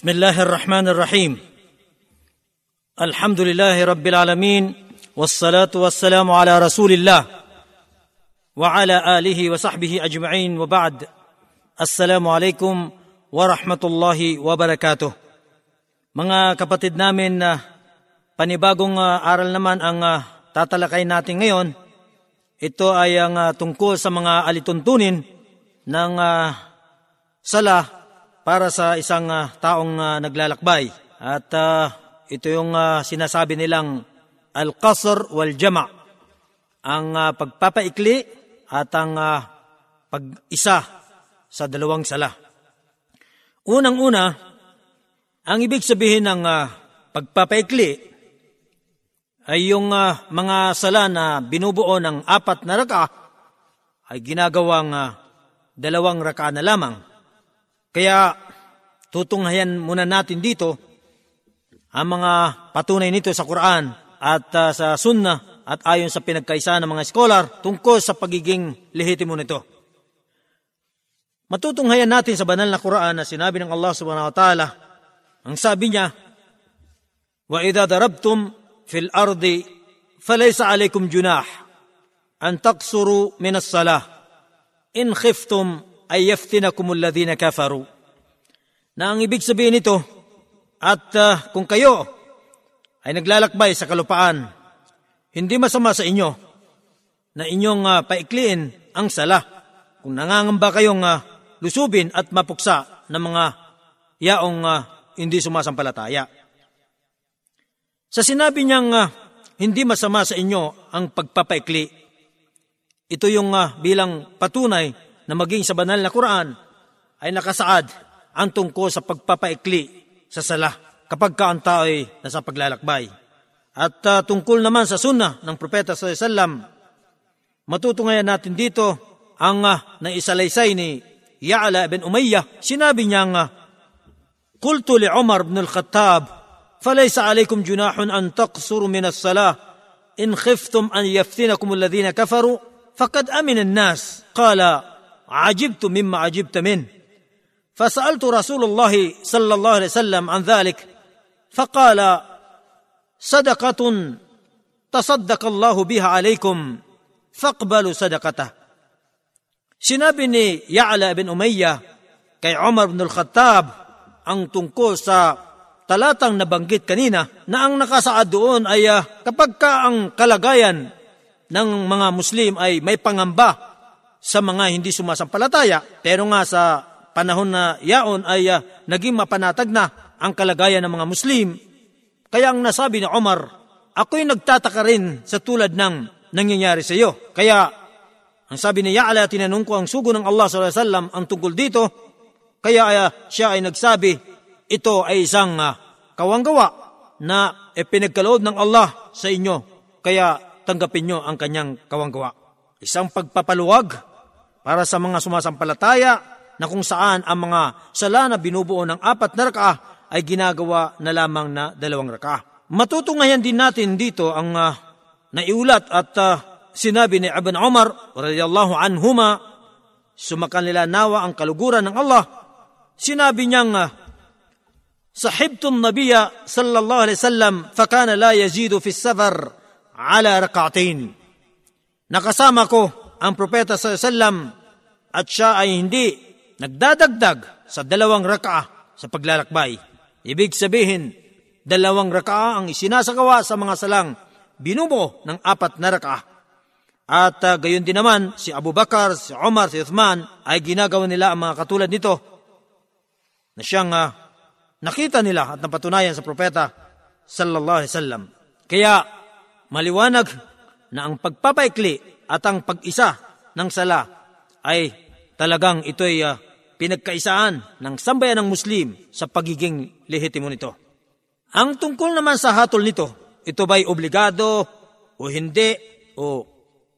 بسم الله الرحمن الرحيم الحمد لله رب العالمين والصلاة والسلام على رسول الله وعلى آله وصحبه أجمعين وبعد السلام عليكم ورحمة الله وبركاته Mga kapatid namin na panibagong ah, aral naman ang ah, tatalakay natin ngayon. Ito ay ang ah, tungkol sa mga alituntunin ng ah, sala para sa isang ah, taong ah, naglalakbay. At ah, ito yung ah, sinasabi nilang al-qasr wal-jama' ang ah, pagpapaikli at ang ah, pag-isa sa dalawang sala. Unang-una, ang ibig sabihin ng ah, pagpapaikli ay yung ah, mga sala na binubuo ng apat na raka ay ginagawang ah, dalawang raka na lamang. Kaya tutunghayan muna natin dito ang mga patunay nito sa Quran at ah, sa Sunnah at ayon sa pinagkaisa ng mga scholar tungkol sa pagiging lehitimo nito. Matutunghayan natin sa banal na Quran na sinabi ng Allah subhanahu wa ta'ala, ang sabi niya, وَإِذَا ضَرَبْتُمْ فِي الْأَرْضِ فَلَيْسَ عَلَيْكُمْ جُنَاحٌ أَن تَقْصُرُوا مِنَ الصَّلَاةِ إِنْ خِفْتُمْ ay yaftinakum alladhina kafaru. Na ang ibig sabihin nito, at uh, kung kayo ay naglalakbay sa kalupaan, hindi masama sa inyo na inyong uh, paikliin ang sala kung nangangamba kayong uh, lusubin at mapuksa ng mga yaong uh, hindi sumasampalataya. Sa sinabi niyang uh, hindi masama sa inyo ang pagpapaikli, ito yung uh, bilang patunay na maging sa banal na Quran ay nakasaad ang tungkol sa pagpapaikli sa sala kapag ka ang tao ay nasa paglalakbay. At ah, tungkol naman sa sunnah ng Propeta sa Sallam, matutunghayan natin dito ang uh, naisalaysay ni Ya'la ibn Umayyah. Sinabi niya nga, قلت لعمر بن الخطاب فليس عليكم جناح أن تقصروا من الصلاة إن خفتم أن يفتنكم الذين كفروا فقد أمن الناس قال عجبت مما عجبت منه فسألت رسول الله صلى الله عليه وسلم عن ذلك فقال صدقة تصدق الله بها عليكم فاقبلوا صدقته Sinabi ni Ya'la bin Umayyah kay Umar bin al-Khattab ang tungkol sa talatang nabanggit kanina na ang nakasaad doon ay uh, kapag ka ang kalagayan ng mga Muslim ay may pangamba sa mga hindi sumasampalataya pero nga sa panahon na yaon ay uh, naging mapanatag na ang kalagayan ng mga Muslim. Kaya ang nasabi ni Umar ako'y nagtataka rin sa tulad ng nangyayari sa iyo. Kaya ang sabi ni Ya'la, tinanong ko ang sugo ng Allah sallallahu ang tungkol dito, kaya uh, siya ay nagsabi, ito ay isang uh, kawanggawa na e pinagkaloob ng Allah sa inyo, kaya tanggapin nyo ang kanyang kawanggawa. Isang pagpapaluwag para sa mga sumasampalataya na kung saan ang mga sala na binubuo ng apat na rakaah ay ginagawa na lamang na dalawang rakaah. Matutungayan din natin dito ang uh, naiulat at uh, sinabi ni Ibn Umar radiyallahu anhuma, sumakan nila nawa ang kaluguran ng Allah. Sinabi niyang, ah, uh, Sahibtun nabiya sallallahu alaihi wasallam fakana la yazidu fi safar ala raka'atin. Nakasama ko ang propeta alaihi wasallam at siya ay hindi nagdadagdag sa dalawang raka'a sa paglalakbay ibig sabihin dalawang raka'a ang isinasagawa sa mga salang binubo ng apat na raka'a at uh, gayon din naman, si Abu Bakar, si Umar, si Uthman ay ginagawa nila ang mga katulad nito na siyang uh, nakita nila at napatunayan sa propeta sallallahu alaihi wasallam. Kaya maliwanag na ang pagpapaikli at ang pag-isa ng sala ay talagang ito'y uh, pinagkaisaan ng sambayan ng Muslim sa pagiging lehitimo nito. Ang tungkol naman sa hatol nito, ito ba'y obligado o hindi o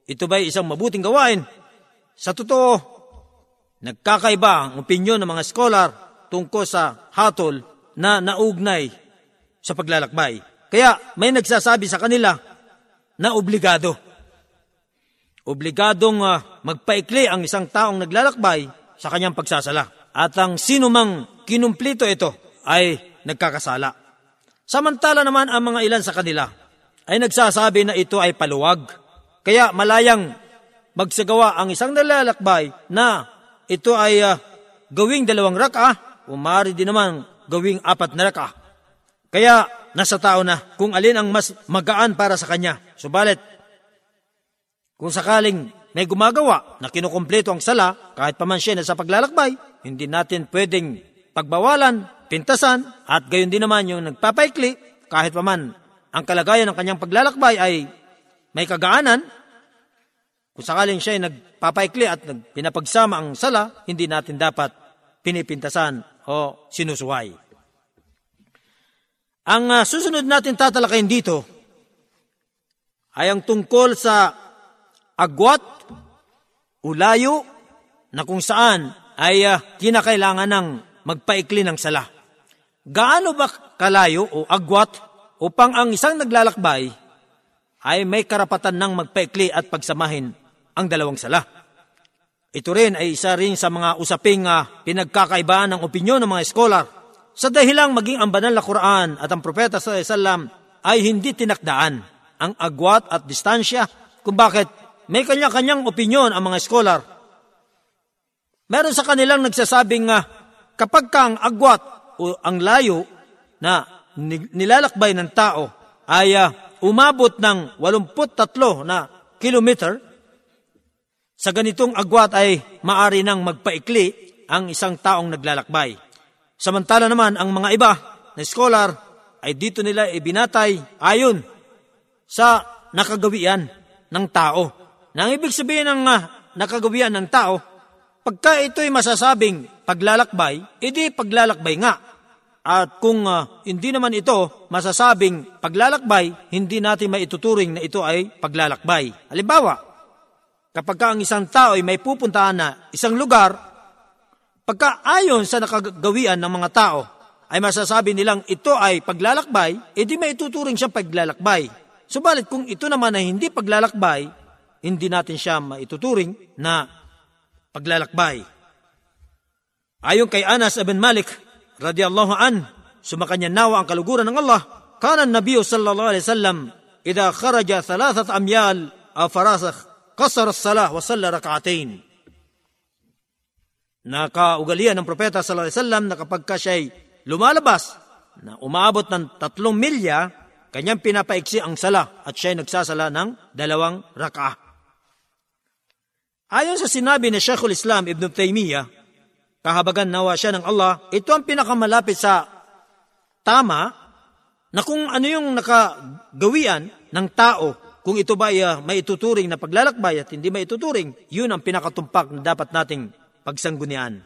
ito ba'y isang mabuting gawain? Sa totoo, nagkakaiba ang opinyon ng mga scholar tungkol sa hatol na naugnay sa paglalakbay. Kaya may nagsasabi sa kanila na obligado. Obligadong uh, magpaikli ang isang taong naglalakbay sa kanyang pagsasala. At ang sino mang kinumplito ito ay nagkakasala. Samantala naman ang mga ilan sa kanila ay nagsasabi na ito ay paluwag. Kaya malayang magsagawa ang isang nalalakbay na ito ay uh, gawing dalawang raka o maaari din naman gawing apat na raka. Kaya nasa tao na kung alin ang mas magaan para sa kanya. Subalit, kung sakaling may gumagawa na kinukumpleto ang sala, kahit pa man siya na sa paglalakbay, hindi natin pwedeng pagbawalan, pintasan, at gayon din naman yung nagpapaikli, kahit pa man ang kalagayan ng kanyang paglalakbay ay may kagaanan, kung sakaling siya ay nagpapaikli at pinapagsama ang sala, hindi natin dapat pinipintasan o sinusuway. Ang uh, susunod natin tatalakayin dito ay ang tungkol sa agwat, ulayo, na kung saan ay uh, kinakailangan ng magpaikli ng sala. Gaano ba kalayo o agwat upang ang isang naglalakbay ay may karapatan ng magpaikli at pagsamahin ang dalawang sala? Ito rin ay isa rin sa mga usaping uh, pinagkakaibaan ng opinyon ng mga eskolar sa dahilang maging ang banal na Quran at ang propeta sa Islam ay hindi tinakdaan ang agwat at distansya kung bakit may kanya-kanyang opinyon ang mga scholar. Meron sa kanilang nagsasabing nga kapag ka ang agwat o ang layo na nilalakbay ng tao ay uh, umabot ng 83 na kilometer, sa ganitong agwat ay maari nang magpaikli ang isang taong naglalakbay. Samantala naman ang mga iba na scholar ay dito nila ibinatay ayon sa nakagawian ng tao. Nang ibig sabihin ng uh, nakagawian ng tao, pagka ito'y masasabing paglalakbay, edi paglalakbay nga. At kung uh, hindi naman ito masasabing paglalakbay, hindi natin maituturing na ito ay paglalakbay. Halimbawa, kapag ka ang isang tao ay may pupuntahan na isang lugar Pagka ayon sa nakagawian ng mga tao, ay masasabi nilang ito ay paglalakbay, edi may ituturing siyang paglalakbay. Subalit kung ito naman ay hindi paglalakbay, hindi natin siya maituturing na paglalakbay. Ayon kay Anas ibn Malik, radiyallahu an, sumakanya nawa ang kaluguran ng Allah, kanan Nabiyo sallallahu alaihi wasallam, idha kharaja thalathat amyal aw farasakh, qasar as-salah wa salla rak'atain na kaugalian ng propeta sallallahu alaihi wasallam na kapag ka siya'y lumalabas na umaabot ng tatlong milya, kanyang pinapaiksi ang sala at siya'y nagsasala ng dalawang raka. Ayon sa sinabi ni Sheikhul Islam Ibn Taymiyyah, kahabagan nawa siya ng Allah, ito ang pinakamalapit sa tama na kung ano yung nakagawian ng tao, kung ito ba ay uh, maituturing na paglalakbay at hindi maituturing, yun ang pinakatumpak na dapat nating pagsanggunian.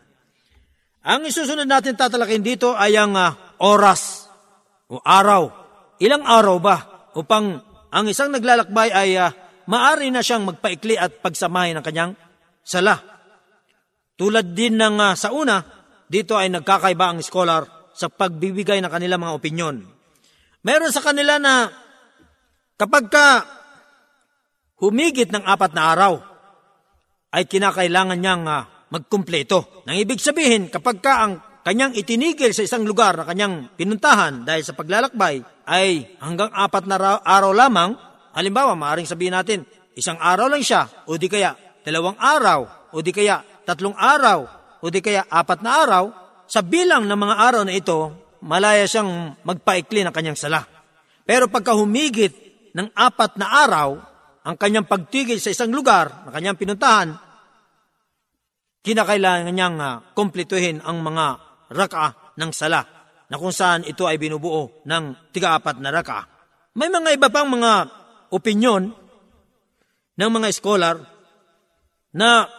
Ang isusunod natin tatalakayin dito ay ang uh, oras o araw. Ilang araw ba upang ang isang naglalakbay ay uh, maari na siyang magpaikli at pagsamahin ng kanyang sala. Tulad din ng uh, sa una, dito ay nagkakaiba ang scholar sa pagbibigay ng kanilang mga opinyon. Meron sa kanila na kapag ka humigit ng apat na araw, ay kinakailangan niyang uh, magkumpleto. Nang ibig sabihin, kapag ka ang kanyang itinigil sa isang lugar na kanyang pinuntahan dahil sa paglalakbay ay hanggang apat na araw lamang, halimbawa, maaaring sabihin natin, isang araw lang siya, o di kaya dalawang araw, o di kaya tatlong araw, o di kaya apat na araw, sa bilang ng mga araw na ito, malaya siyang magpaikli ng kanyang sala. Pero pagka humigit ng apat na araw, ang kanyang pagtigil sa isang lugar na kanyang pinuntahan, kinakailangan niyang uh, kumpletuhin ang mga raka ng sala na kung saan ito ay binubuo ng tiga-apat na raka. May mga iba pang mga opinyon ng mga scholar na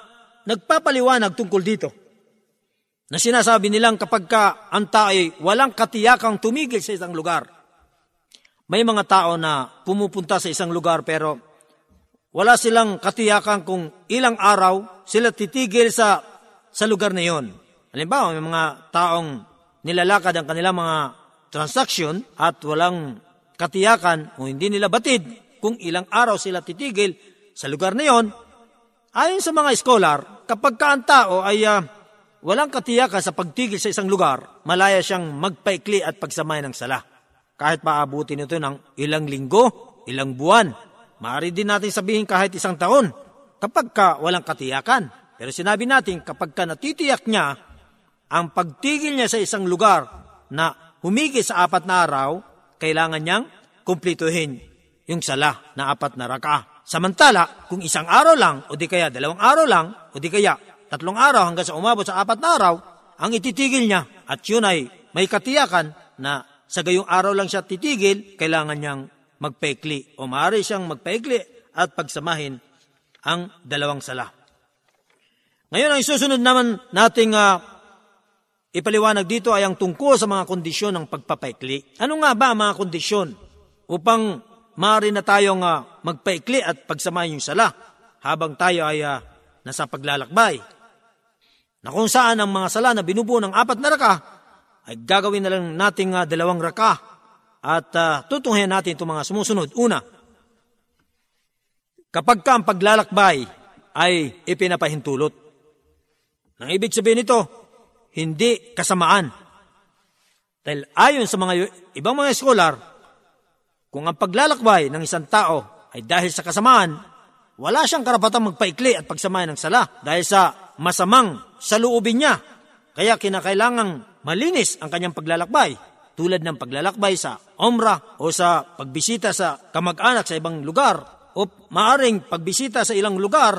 nagpapaliwanag tungkol dito. Na sinasabi nilang kapag ka ang tao ay walang katiyakang tumigil sa isang lugar. May mga tao na pumupunta sa isang lugar pero wala silang katiyakan kung ilang araw sila titigil sa, sa lugar na yon. Halimbawa, may mga taong nilalakad ang kanilang mga transaction at walang katiyakan o hindi nila batid kung ilang araw sila titigil sa lugar na yon. Ayon sa mga scholar, kapag ka ang tao ay uh, walang katiyakan sa pagtigil sa isang lugar, malaya siyang magpaikli at pagsamay ng sala. Kahit maabutin ito ng ilang linggo, ilang buwan. Maaari din natin sabihin kahit isang taon kapag ka walang katiyakan. Pero sinabi natin kapag ka natitiyak niya ang pagtigil niya sa isang lugar na humigit sa apat na araw, kailangan niyang kumplituhin yung sala na apat na raka. Samantala, kung isang araw lang, o di kaya dalawang araw lang, o di kaya tatlong araw hanggang sa umabot sa apat na araw, ang ititigil niya at yun ay may katiyakan na sa gayong araw lang siya titigil, kailangan niyang magpaikli o maaari siyang magpaikli at pagsamahin ang dalawang sala. Ngayon, ang isusunod naman nating uh, ipaliwanag dito ay ang tungkol sa mga kondisyon ng pagpapaikli. Ano nga ba ang mga kondisyon upang maaari na tayong uh, magpaikli at pagsamahin yung sala habang tayo ay uh, nasa paglalakbay? Na kung saan ang mga sala na binubuo ng apat na raka ay gagawin na lang nating uh, dalawang raka at uh, tutunghayan natin itong mga sumusunod. Una, kapag ka ang paglalakbay ay ipinapahintulot. Nang ibig sabihin nito, hindi kasamaan. Dahil ayon sa mga ibang mga scholar, kung ang paglalakbay ng isang tao ay dahil sa kasamaan, wala siyang karapatang magpaikli at pagsamayan ng sala dahil sa masamang saluubin niya. Kaya kinakailangang malinis ang kanyang paglalakbay, tulad ng paglalakbay sa omra o sa pagbisita sa kamag-anak sa ibang lugar o maaring pagbisita sa ilang lugar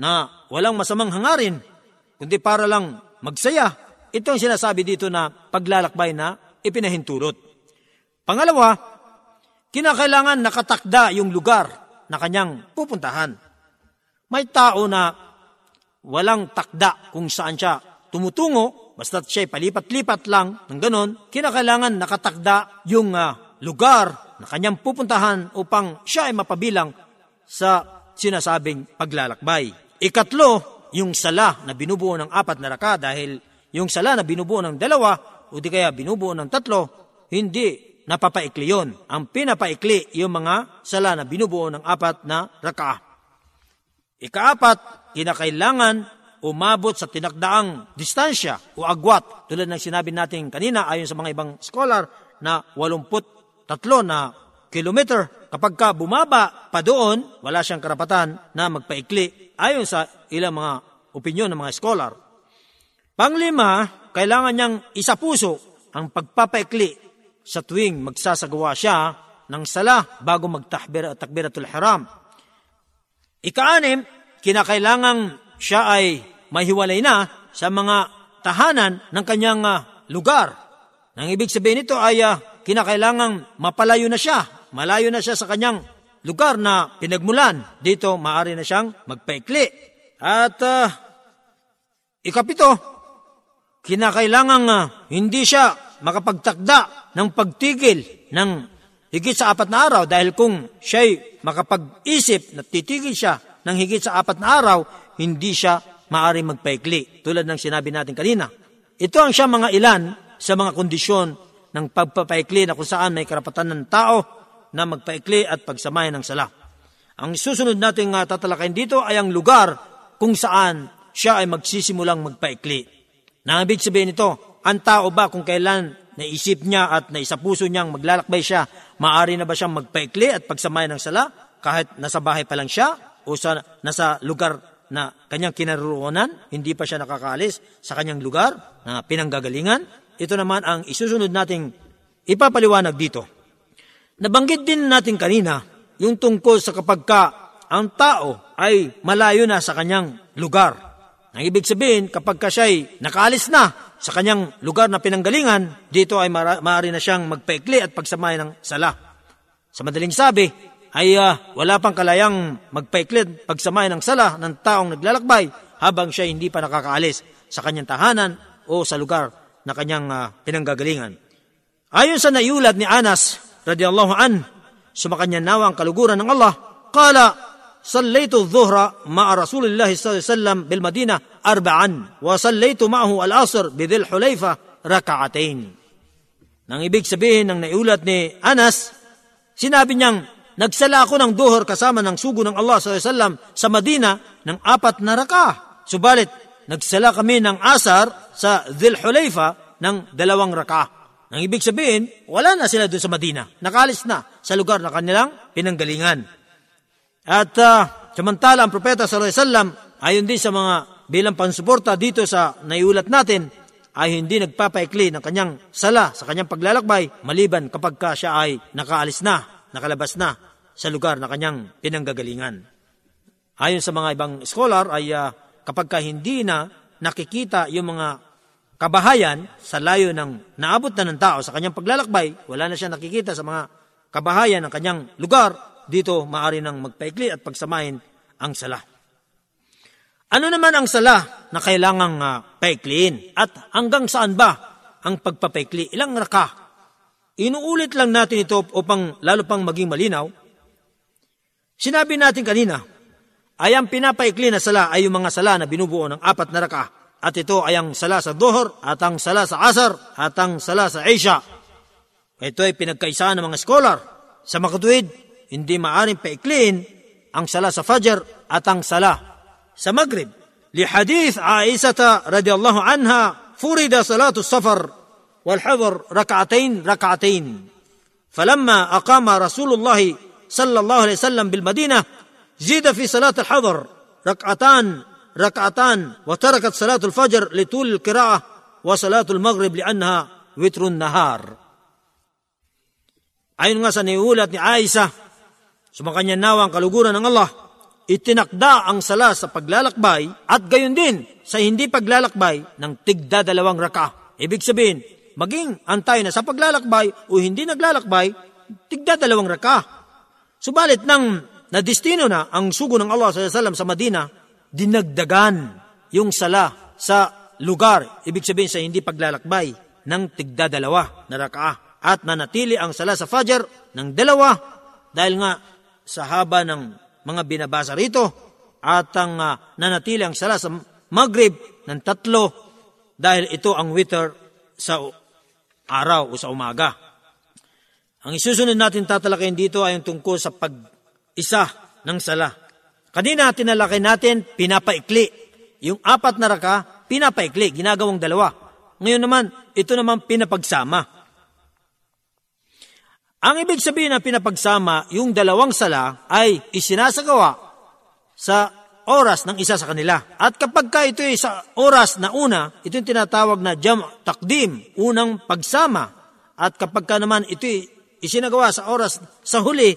na walang masamang hangarin, kundi para lang magsaya. Ito ang sinasabi dito na paglalakbay na ipinahintulot. Pangalawa, kinakailangan nakatakda yung lugar na kanyang pupuntahan. May tao na walang takda kung saan siya tumutungo basta't siya'y palipat-lipat lang ng ganon, kinakailangan nakatakda yung uh, lugar na kanyang pupuntahan upang siya ay mapabilang sa sinasabing paglalakbay. Ikatlo, yung sala na binubuo ng apat na raka dahil yung sala na binubuo ng dalawa o di kaya binubuo ng tatlo, hindi napapaikli yon. Ang pinapaikli yung mga sala na binubuo ng apat na raka. Ikaapat, kinakailangan umabot sa tinakdaang distansya o agwat tulad ng sinabi natin kanina ayon sa mga ibang scholar na 83 na kilometer. Kapag ka bumaba pa doon, wala siyang karapatan na magpaikli ayon sa ilang mga opinyon ng mga scholar. Panglima, kailangan niyang isapuso ang pagpapaikli sa tuwing magsasagawa siya ng sala bago magtahbir at takbiratul haram. Ikaanim, kinakailangang siya ay mahiwalay na sa mga tahanan ng kanyang uh, lugar. Nang ibig sabihin nito ay uh, kinakailangang mapalayo na siya, malayo na siya sa kanyang lugar na pinagmulan. Dito maaari na siyang magpaikli. At uh, ikapito, kinakailangang uh, hindi siya makapagtakda ng pagtigil ng higit sa apat na araw dahil kung siya'y makapag-isip na titigil siya ng higit sa apat na araw, hindi siya maaari magpaikli, tulad ng sinabi natin kanina. Ito ang siya mga ilan sa mga kondisyon ng pagpapaikli na kung saan may karapatan ng tao na magpaikli at pagsamayan ng sala. Ang susunod nating uh, tatalakayin dito ay ang lugar kung saan siya ay magsisimulang magpaikli. Na ibig sabihin nito, ang tao ba kung kailan naisip niya at naisapuso niyang maglalakbay siya, maaari na ba siyang magpaikli at pagsamayan ng sala kahit nasa bahay pa lang siya o sa, nasa lugar na kanyang kinaroroonan, hindi pa siya nakakaalis sa kanyang lugar na pinanggagalingan. Ito naman ang isusunod nating ipapaliwanag dito. Nabanggit din natin kanina yung tungkol sa kapag ka ang tao ay malayo na sa kanyang lugar. Ang ibig sabihin, kapag ka siya'y nakaalis na sa kanyang lugar na pinanggalingan, dito ay maaari na siyang magpaikli at pagsamay ng sala. Sa madaling sabi, ay uh, wala pang kalayang magpaiklid pagsamay ng sala ng taong naglalakbay habang siya hindi pa nakakaalis sa kanyang tahanan o sa lugar na kanyang uh, pinanggagalingan. Ayon sa naiulat ni Anas radiyallahu an, sumakanya nawa ang kaluguran ng Allah, kala صليت الظهر مع رسول الله صلى الله عليه وسلم بالمدينة أربعا وصليت معه العصر بذي الحليفة ركعتين Nang ibig sabihin ng naiulat ni Anas, sinabi niyang Nagsala ako ng duhor kasama ng sugo ng Allah SAW sa Madina ng apat na raka. Subalit, nagsala kami ng asar sa Dhil Hulayfa ng dalawang raka. Ang ibig sabihin, wala na sila doon sa Madina. Nakalis na sa lugar na kanilang pinanggalingan. At uh, samantala, ang propeta sallallahu alaihi wasallam, ayon din sa mga bilang pansuporta dito sa naiulat natin, ay hindi nagpapaikli ng kanyang sala sa kanyang paglalakbay maliban kapag ka siya ay nakaalis na, nakalabas na sa lugar na kanyang pinanggagalingan. Ayon sa mga ibang scholar ay uh, kapag ka hindi na nakikita yung mga kabahayan sa layo ng naabot na ng tao sa kanyang paglalakbay, wala na siya nakikita sa mga kabahayan ng kanyang lugar, dito maari nang magpaikli at pagsamahin ang sala. Ano naman ang sala na kailangang uh, paikliin? At hanggang saan ba ang pagpapaikli? Ilang raka? Inuulit lang natin ito upang lalo pang maging malinaw. Sinabi natin kanina, ay ang pinapaikli na sala ay yung mga sala na binubuo ng apat na raka. At ito ay ang sala sa Dohor, at ang sala sa Asar, at ang sala sa Asia. Ito ay pinagkaisaan ng mga scholar. Sa makatuwid, hindi maaring paikliin ang sala sa Fajr at ang sala sa Maghrib. لحديث عائشة رضي الله عنها فرد صلاة السفر والحضر ركعتين ركعتين فلما أقام رسول الله صلى الله عليه وسلم بالمدينة زيد في صلاة الحضر ركعتان ركعتان وتركت صلاة الفجر لطول القراءة وصلاة المغرب لأنها وتر النهار Ayon nga sa niulat ni Aisha, sumakanya nawa ang kaluguran ng Allah, itinakda ang sala sa paglalakbay at gayon din sa hindi paglalakbay ng tigda dalawang raka. Ibig sabihin, maging antay na sa paglalakbay o hindi naglalakbay, tigda dalawang raka. Subalit nang nadistino na ang sugo ng Allah sallallahu sa Madina, dinagdagan yung sala sa lugar, ibig sabihin sa hindi paglalakbay, ng tigda dalawa na raka. At nanatili ang sala sa Fajr ng dalawa dahil nga sa haba ng mga binabasa rito at ang uh, nanatili ang sala sa Maghrib ng tatlo dahil ito ang wither sa araw o sa umaga. Ang isusunod natin tatalakayin dito ay yung tungkol sa pag-isa ng sala. Kanina tinalakay natin, pinapaikli. Yung apat na raka, pinapaikli, ginagawang dalawa. Ngayon naman, ito naman pinapagsama. Ang ibig sabihin ng pinapagsama, yung dalawang sala ay isinasagawa sa oras ng isa sa kanila. At kapag ka ito ay sa oras na una, ito yung tinatawag na jam takdim, unang pagsama. At kapag ka naman ito ay isinagawa sa oras sa huli,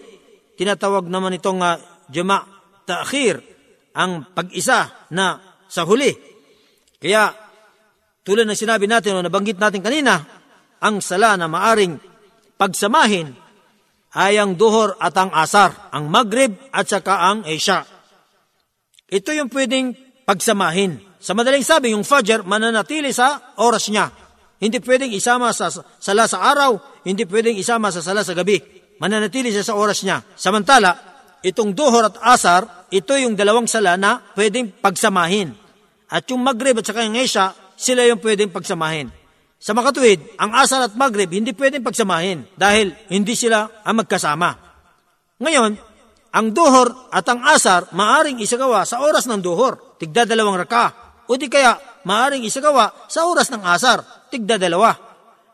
tinatawag naman itong uh, jama ta'khir, ang pag-isa na sa huli. Kaya, tulad ng sinabi natin o nabanggit natin kanina, ang sala na maaring pagsamahin ay ang duhor at ang asar, ang Maghrib at saka ang Isha. Ito yung pwedeng pagsamahin. Sa madaling sabi, yung Fajr mananatili sa oras niya. Hindi pwedeng isama sa sala sa araw, hindi pwedeng isama sa sala sa gabi. Mananatili siya sa oras niya. Samantala, itong duhor at asar, ito yung dalawang sala na pwedeng pagsamahin. At yung Maghrib at saka yung Isha, sila yung pwedeng pagsamahin. Sa makatuwid, ang asar at maghrib hindi pwedeng pagsamahin dahil hindi sila ang magkasama. Ngayon, ang duhor at ang asar maaring isagawa sa oras ng duhor, tigda dalawang raka, o di kaya maaring isagawa sa oras ng asar, tigda dalawa.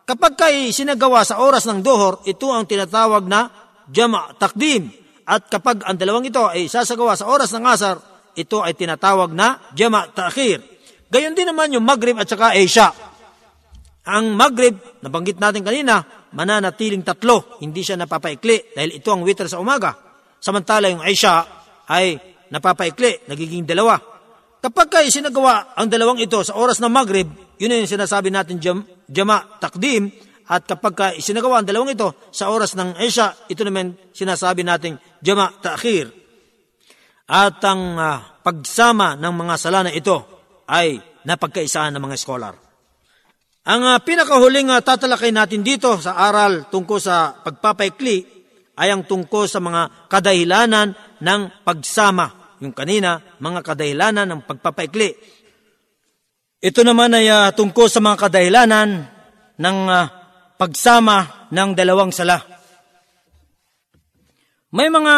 Kapag kay sinagawa sa oras ng duhor, ito ang tinatawag na jama' takdim. At kapag ang dalawang ito ay sasagawa sa oras ng asar, ito ay tinatawag na jama' ta'khir. Gayon din naman yung maghrib at saka isya. Ang Maghrib, nabanggit natin kanina, mananatiling tatlo, hindi siya napapaikli dahil ito ang witr sa umaga. Samantala yung Aisha ay napapaikli, nagiging dalawa. Kapag kayo sinagawa ang dalawang ito sa oras ng Maghrib, yun yung sinasabi natin jam, jama takdim, at kapag ka isinagawa ang dalawang ito sa oras ng Aisha, ito naman sinasabi natin jama ta'khir. At ang uh, pagsama ng mga sala na ito ay napagkaisaan ng mga scholar. Ang uh, pinakahuling uh, tatalakay natin dito sa aral tungkol sa pagpapaikli ay ang tungkol sa mga kadahilanan ng pagsama. Yung kanina, mga kadahilanan ng pagpapaikli. Ito naman ay uh, tungkol sa mga kadahilanan ng uh, pagsama ng dalawang sala. May mga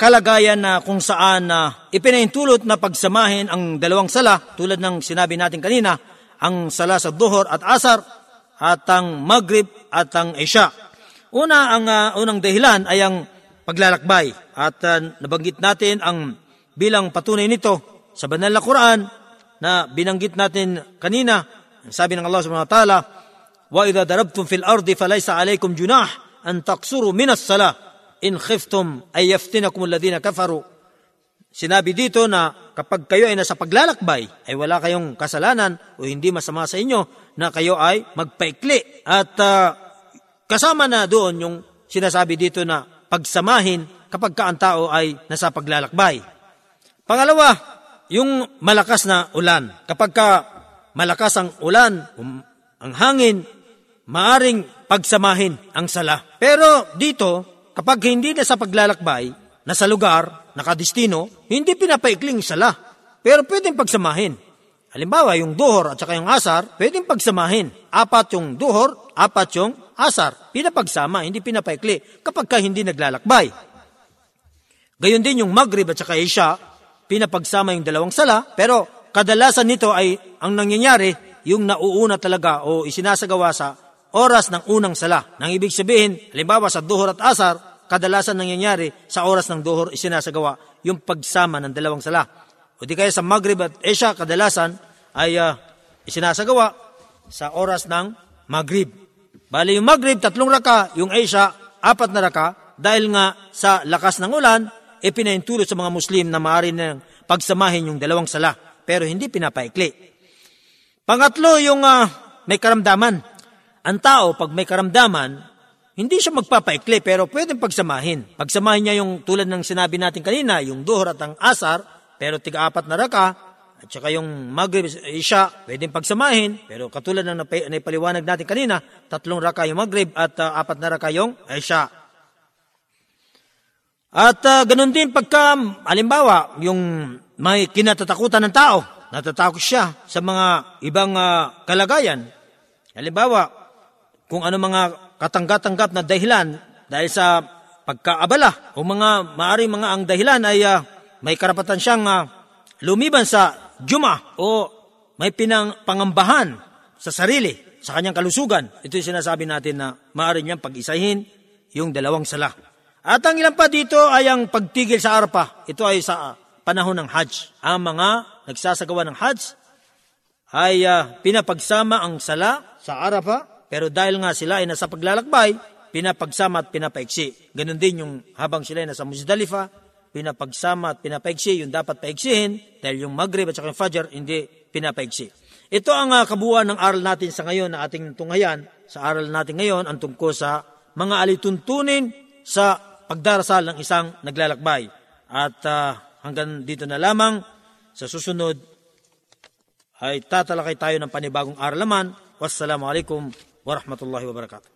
kalagayan na kung saan na ipinaintulot na pagsamahin ang dalawang sala tulad ng sinabi natin kanina, ang sala sa duhor at asar at ang maghrib at ang isya. Una ang uh, unang dahilan ay ang paglalakbay at uh, nabanggit natin ang bilang patunay nito sa banal na Quran na binanggit natin kanina. Sabi ng Allah subhanahu wa ta'ala, "Wa idha darabtum fil ardi falaysa alaykum junah an taqsuru min as-salah in khiftum ay yaftinakum alladhina kafaru." Sinabi dito na kapag kayo ay nasa paglalakbay, ay wala kayong kasalanan o hindi masama sa inyo na kayo ay magpaikli. At uh, kasama na doon yung sinasabi dito na pagsamahin kapag ka ang tao ay nasa paglalakbay. Pangalawa, yung malakas na ulan. Kapag ka malakas ang ulan, um, ang hangin, maaring pagsamahin ang sala. Pero dito, kapag hindi na sa paglalakbay, nasa lugar, nakadistino, hindi pinapaikling sala. Pero pwedeng pagsamahin. Halimbawa, yung duhor at saka yung asar, pwedeng pagsamahin. Apat yung duhor, apat yung asar. Pinapagsama, hindi pinapaikli kapag ka hindi naglalakbay. Gayon din yung Maghrib at saka Isha, pinapagsama yung dalawang sala, pero kadalasan nito ay ang nangyayari, yung nauuna talaga o isinasagawa sa oras ng unang sala. Nang ibig sabihin, halimbawa sa duhor at asar, kadalasan nangyayari sa oras ng duhor isinasagawa yung pagsama ng dalawang sala. O di kaya sa Maghrib at Isha, kadalasan ay uh, isinasagawa sa oras ng Maghrib. Bali yung Maghrib, tatlong raka, yung Isha, apat na raka, dahil nga sa lakas ng ulan, ipinaintulot sa mga Muslim na maaari na pagsamahin yung dalawang sala, pero hindi pinapaikli. Pangatlo, yung uh, may karamdaman. Ang tao, pag may karamdaman, hindi siya magpapaikli pero pwedeng pagsamahin. Pagsamahin niya yung tulad ng sinabi natin kanina, yung duhor at ang asar, pero tiga-apat na raka, at saka yung maghrib, isya, pwedeng pagsamahin. Pero katulad ng naipaliwanag natin kanina, tatlong raka yung maghrib at uh, apat na raka yung isya. At uh, ganun din pagka, alimbawa, yung may kinatatakutan ng tao, natatakot siya sa mga ibang uh, kalagayan. Halimbawa, kung ano mga katanggap-tanggap na dahilan dahil sa pagkaabala o mga maari mga ang dahilan ay uh, may karapatan siyang uh, lumiban sa Juma o may pinang pangambahan sa sarili, sa kanyang kalusugan. Ito yung sinasabi natin na maaari niyang pag-isahin yung dalawang sala. At ang ilan pa dito ay ang pagtigil sa arpa. Ito ay sa panahon ng Hajj. Ang mga nagsasagawa ng Hajj ay uh, pinapagsama ang sala sa arapa pero dahil nga sila ay nasa paglalakbay, pinapagsama at pinapaiksi. Ganon din yung habang sila ay nasa Muzdalifa, pinapagsama at pinapaiksi, yung dapat paiksihin, dahil yung Maghrib at saka yung Fajr, hindi pinapaiksi. Ito ang uh, kabuuan ng aral natin sa ngayon na ating tunghayan. Sa aral natin ngayon, ang tungkol sa mga alituntunin sa pagdarasal ng isang naglalakbay. At uh, hanggang dito na lamang, sa susunod ay tatalakay tayo ng panibagong aral naman. ورحمة الله وبركاته.